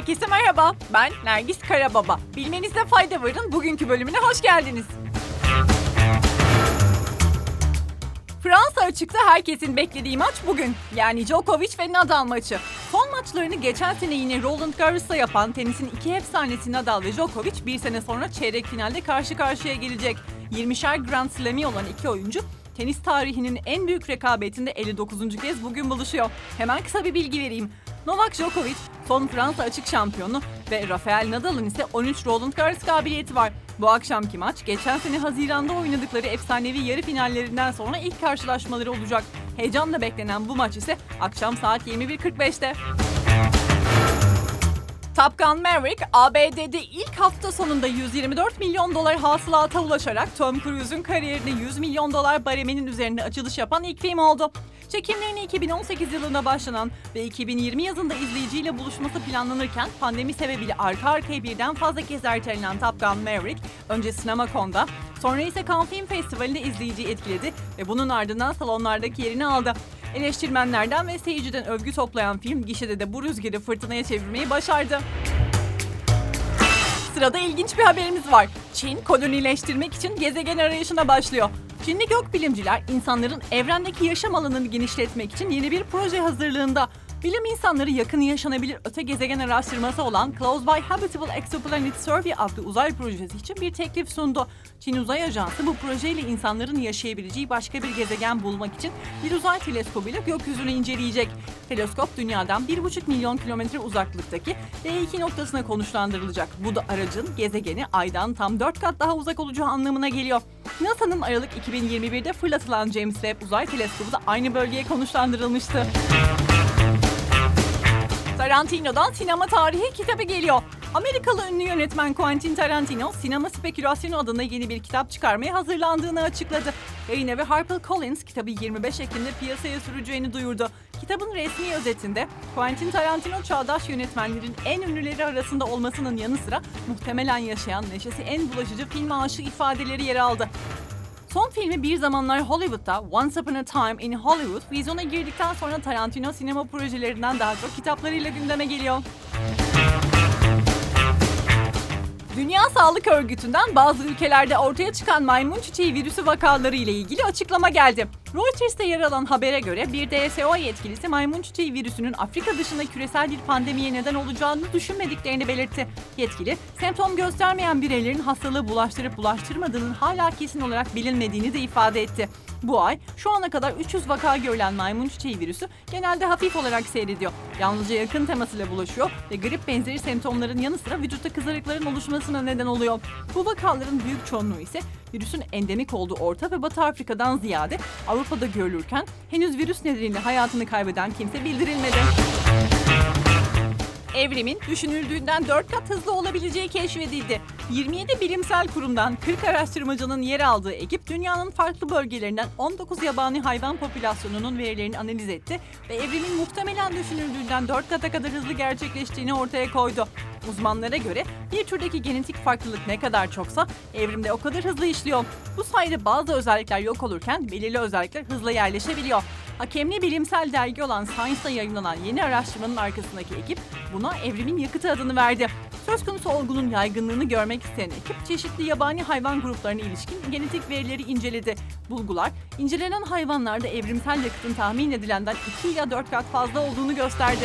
Herkese merhaba. Ben Nergis Karababa. Bilmenizde fayda varın. Bugünkü bölümüne hoş geldiniz. Fransa açıkta herkesin beklediği maç bugün. Yani Djokovic ve Nadal maçı. Son maçlarını geçen sene yine Roland Garros'ta yapan tenisin iki efsanesi Nadal ve Djokovic bir sene sonra çeyrek finalde karşı karşıya gelecek. 20'şer Grand Slam'i olan iki oyuncu tenis tarihinin en büyük rekabetinde 59. kez bugün buluşuyor. Hemen kısa bir bilgi vereyim. Novak Djokovic son Fransa açık şampiyonu ve Rafael Nadal'ın ise 13 Roland Garros kabiliyeti var. Bu akşamki maç geçen sene Haziran'da oynadıkları efsanevi yarı finallerinden sonra ilk karşılaşmaları olacak. Heyecanla beklenen bu maç ise akşam saat 21.45'te. Top Gun Maverick, ABD'de ilk hafta sonunda 124 milyon dolar hasılata ulaşarak Tom Cruise'un kariyerinde 100 milyon dolar bareminin üzerinde açılış yapan ilk film oldu. Çekimlerine 2018 yılında başlanan ve 2020 yazında izleyiciyle buluşması planlanırken pandemi sebebiyle arka arkaya birden fazla kez ertelenen Top Gun Maverick önce CinemaCon'da sonra ise Cannes Film Festivali'nde izleyiciyi etkiledi ve bunun ardından salonlardaki yerini aldı. Eleştirmenlerden ve seyirciden övgü toplayan film gişede de bu rüzgarı fırtınaya çevirmeyi başardı. Sırada ilginç bir haberimiz var. Çin kolonileştirmek için gezegen arayışına başlıyor. Çinli gökbilimciler insanların evrendeki yaşam alanını genişletmek için yeni bir proje hazırlığında. Bilim insanları yakın yaşanabilir öte gezegen araştırması olan Close by Habitable Exoplanet Survey adlı uzay projesi için bir teklif sundu. Çin Uzay Ajansı bu projeyle insanların yaşayabileceği başka bir gezegen bulmak için bir uzay teleskobuyla gökyüzünü inceleyecek. Teleskop dünyadan 1,5 milyon kilometre uzaklıktaki D2 noktasına konuşlandırılacak. Bu da aracın gezegeni aydan tam 4 kat daha uzak olacağı anlamına geliyor. NASA'nın Aralık 2021'de fırlatılan James Webb Uzay Teleskobu da aynı bölgeye konuşlandırılmıştı. Tarantino'dan sinema tarihi kitabı geliyor. Amerikalı ünlü yönetmen Quentin Tarantino, Sinema Spekülasyonu adına yeni bir kitap çıkarmaya hazırlandığını açıkladı. Yayın evi HarperCollins kitabı 25 Ekim'de piyasaya süreceğini duyurdu. Kitabın resmi özetinde Quentin Tarantino çağdaş yönetmenlerin en ünlüleri arasında olmasının yanı sıra muhtemelen yaşayan neşesi en bulaşıcı film aşığı ifadeleri yer aldı. Son filmi bir zamanlar Hollywood'da Once Upon a Time in Hollywood vizyona girdikten sonra Tarantino sinema projelerinden daha çok kitaplarıyla gündeme geliyor. Dünya Sağlık Örgütü'nden bazı ülkelerde ortaya çıkan maymun çiçeği virüsü vakaları ile ilgili açıklama geldi. Reuters'te yer alan habere göre bir DSO yetkilisi maymun çiçeği virüsünün Afrika dışında küresel bir pandemiye neden olacağını düşünmediklerini belirtti. Yetkili, semptom göstermeyen bireylerin hastalığı bulaştırıp bulaştırmadığının hala kesin olarak bilinmediğini de ifade etti. Bu ay şu ana kadar 300 vaka görülen maymun çiçeği virüsü genelde hafif olarak seyrediyor. Yalnızca yakın temasıyla bulaşıyor ve grip benzeri semptomların yanı sıra vücutta kızarıkların oluşmasına neden oluyor. Bu vakaların büyük çoğunluğu ise virüsün endemik olduğu Orta ve Batı Afrika'dan ziyade Avrupa'da görülürken henüz virüs nedeniyle hayatını kaybeden kimse bildirilmedi. Evrimin düşünüldüğünden 4 kat hızlı olabileceği keşfedildi. 27 bilimsel kurumdan 40 araştırmacının yer aldığı ekip dünyanın farklı bölgelerinden 19 yabani hayvan popülasyonunun verilerini analiz etti ve evrimin muhtemelen düşünüldüğünden 4 kata kadar hızlı gerçekleştiğini ortaya koydu. Uzmanlara göre bir türdeki genetik farklılık ne kadar çoksa evrimde o kadar hızlı işliyor. Bu sayede bazı özellikler yok olurken belirli özellikler hızla yerleşebiliyor. Hakemli bilimsel dergi olan Science'da yayınlanan yeni araştırmanın arkasındaki ekip buna evrimin yakıtı adını verdi. Söz konusu olgunun yaygınlığını görmek isteyen ekip çeşitli yabani hayvan gruplarına ilişkin genetik verileri inceledi. Bulgular, incelenen hayvanlarda evrimsel yakıtın tahmin edilenden 2 ila 4 kat fazla olduğunu gösterdi.